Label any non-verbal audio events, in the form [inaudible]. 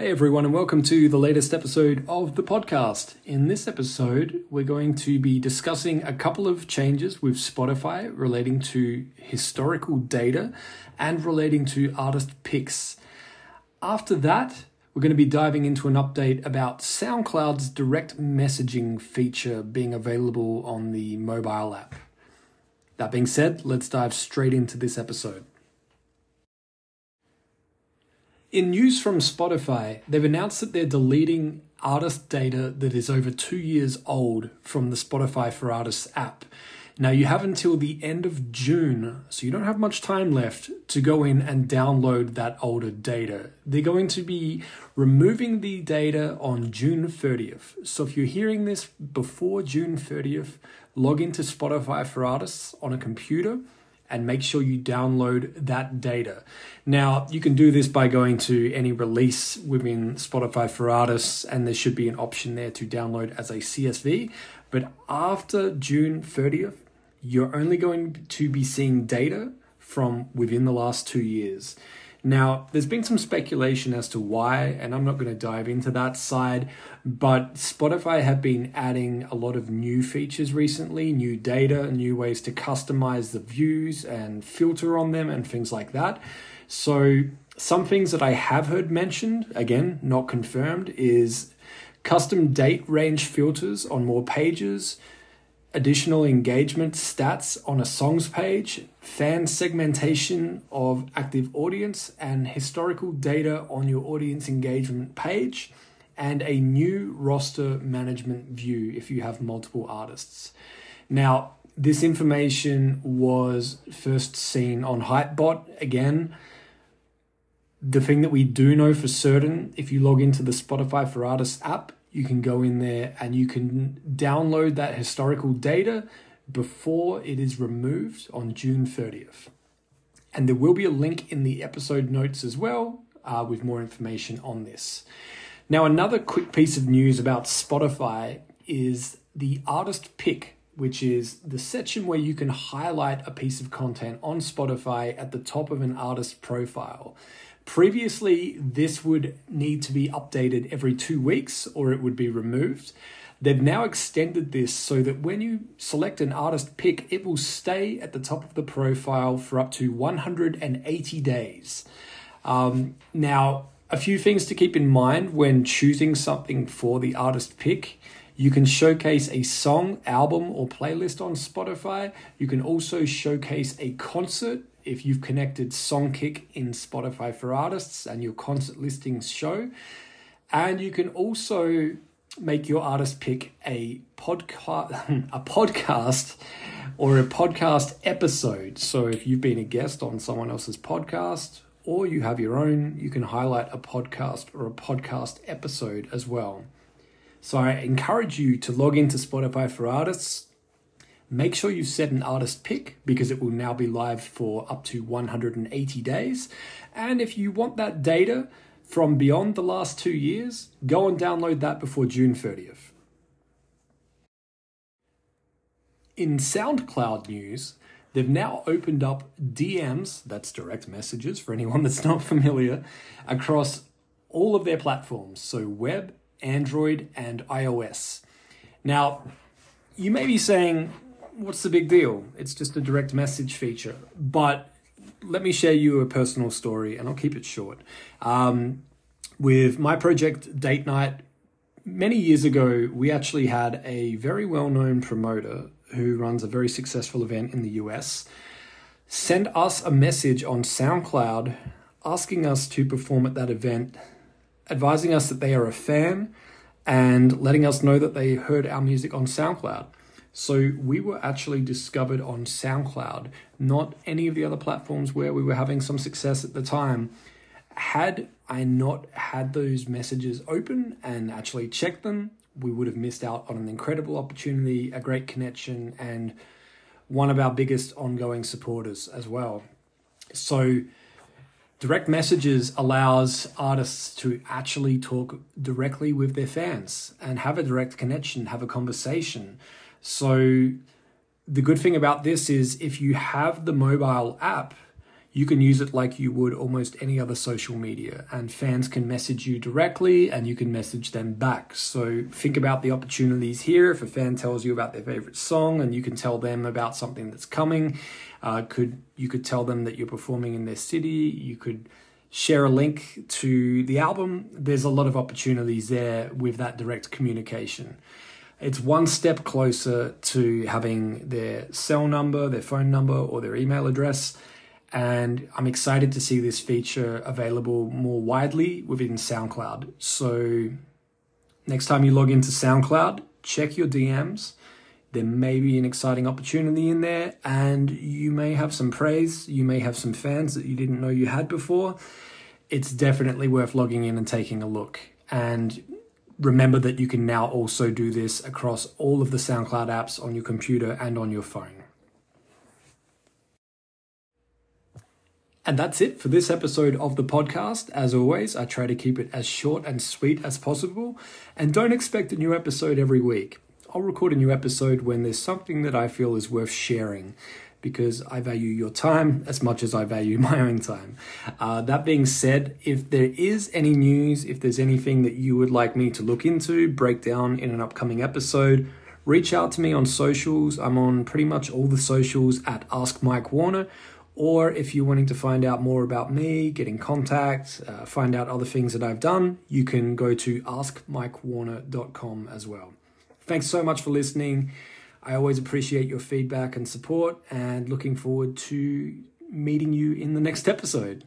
Hey everyone, and welcome to the latest episode of the podcast. In this episode, we're going to be discussing a couple of changes with Spotify relating to historical data and relating to artist picks. After that, we're going to be diving into an update about SoundCloud's direct messaging feature being available on the mobile app. That being said, let's dive straight into this episode. In news from Spotify, they've announced that they're deleting artist data that is over two years old from the Spotify for Artists app. Now, you have until the end of June, so you don't have much time left to go in and download that older data. They're going to be removing the data on June 30th. So, if you're hearing this before June 30th, log into Spotify for Artists on a computer and make sure you download that data. Now, you can do this by going to any release within Spotify for Artists, and there should be an option there to download as a CSV. But after June 30th, you're only going to be seeing data from within the last two years. Now, there's been some speculation as to why, and I'm not going to dive into that side, but Spotify have been adding a lot of new features recently, new data, new ways to customize the views and filter on them and things like that. So, some things that I have heard mentioned, again, not confirmed, is custom date range filters on more pages, additional engagement stats on a songs page, fan segmentation of active audience, and historical data on your audience engagement page, and a new roster management view if you have multiple artists. Now, this information was first seen on Hypebot again. The thing that we do know for certain, if you log into the Spotify for Artists app, you can go in there and you can download that historical data before it is removed on June 30th. And there will be a link in the episode notes as well uh, with more information on this. Now, another quick piece of news about Spotify is the artist pick, which is the section where you can highlight a piece of content on Spotify at the top of an artist profile. Previously, this would need to be updated every two weeks or it would be removed. They've now extended this so that when you select an artist pick, it will stay at the top of the profile for up to 180 days. Um, now, a few things to keep in mind when choosing something for the artist pick. You can showcase a song, album, or playlist on Spotify. You can also showcase a concert if you've connected Songkick in Spotify for Artists and your concert listings show. And you can also make your artist pick a podcast [laughs] a podcast or a podcast episode. So if you've been a guest on someone else's podcast or you have your own, you can highlight a podcast or a podcast episode as well. So I encourage you to log into Spotify for Artists Make sure you set an artist pick because it will now be live for up to 180 days. And if you want that data from beyond the last two years, go and download that before June 30th. In SoundCloud news, they've now opened up DMs, that's direct messages for anyone [laughs] that's not familiar, across all of their platforms, so web, Android, and iOS. Now, you may be saying, what's the big deal? It's just a direct message feature. But let me share you a personal story, and I'll keep it short. Um, with my project Date Night, many years ago, we actually had a very well known promoter who runs a very successful event in the US send us a message on SoundCloud asking us to perform at that event, advising us that they are a fan and letting us know that they heard our music on SoundCloud. So we were actually discovered on SoundCloud, not any of the other platforms where we were having some success at the time. Had I not had those messages open and actually checked them, we would have missed out on an incredible opportunity, a great connection, and one of our biggest ongoing supporters as well. So, direct messages allows artists to actually talk directly with their fans and have a direct connection, have a conversation. So the good thing about this is if you have the mobile app, you can use it like you would almost any other social media. And fans can message you directly and you can message them back. So think about the opportunities here. If a fan tells you about their favorite song and you can tell them about something that's coming, uh, could you could tell them that you're performing in their city. You could share a link to the album. There's a lot of opportunities there with that direct communication. It's one step closer to having their cell number, their phone number, or their email address and I'm excited to see this feature available more widely within SoundCloud. So, next time you log into SoundCloud, check your DMs. There may be an exciting opportunity in there, and you may have some praise. You may have some fans that you didn't know you had before. It's definitely worth logging in and taking a look. And remember that you can now also do this across all of the SoundCloud apps on your computer and on your phone. And that's it for this episode of the podcast. As always, I try to keep it as short and sweet as possible, and don't expect a new episode every week. I'll record a new episode when there's something that I feel is worth sharing because I value your time as much as I value [laughs] my own time. Uh, that being said, if there is any news, if there's anything that you would like me to look into, break down in an upcoming episode, reach out to me on socials. I'm on pretty much all the socials at Ask Mike Warner or if you're wanting to find out more about me, get in contact, uh, find out other things that I've done, you can go to askmikewarner.com as well. Thanks so much for listening. I always appreciate your feedback and support, and looking forward to meeting you in the next episode.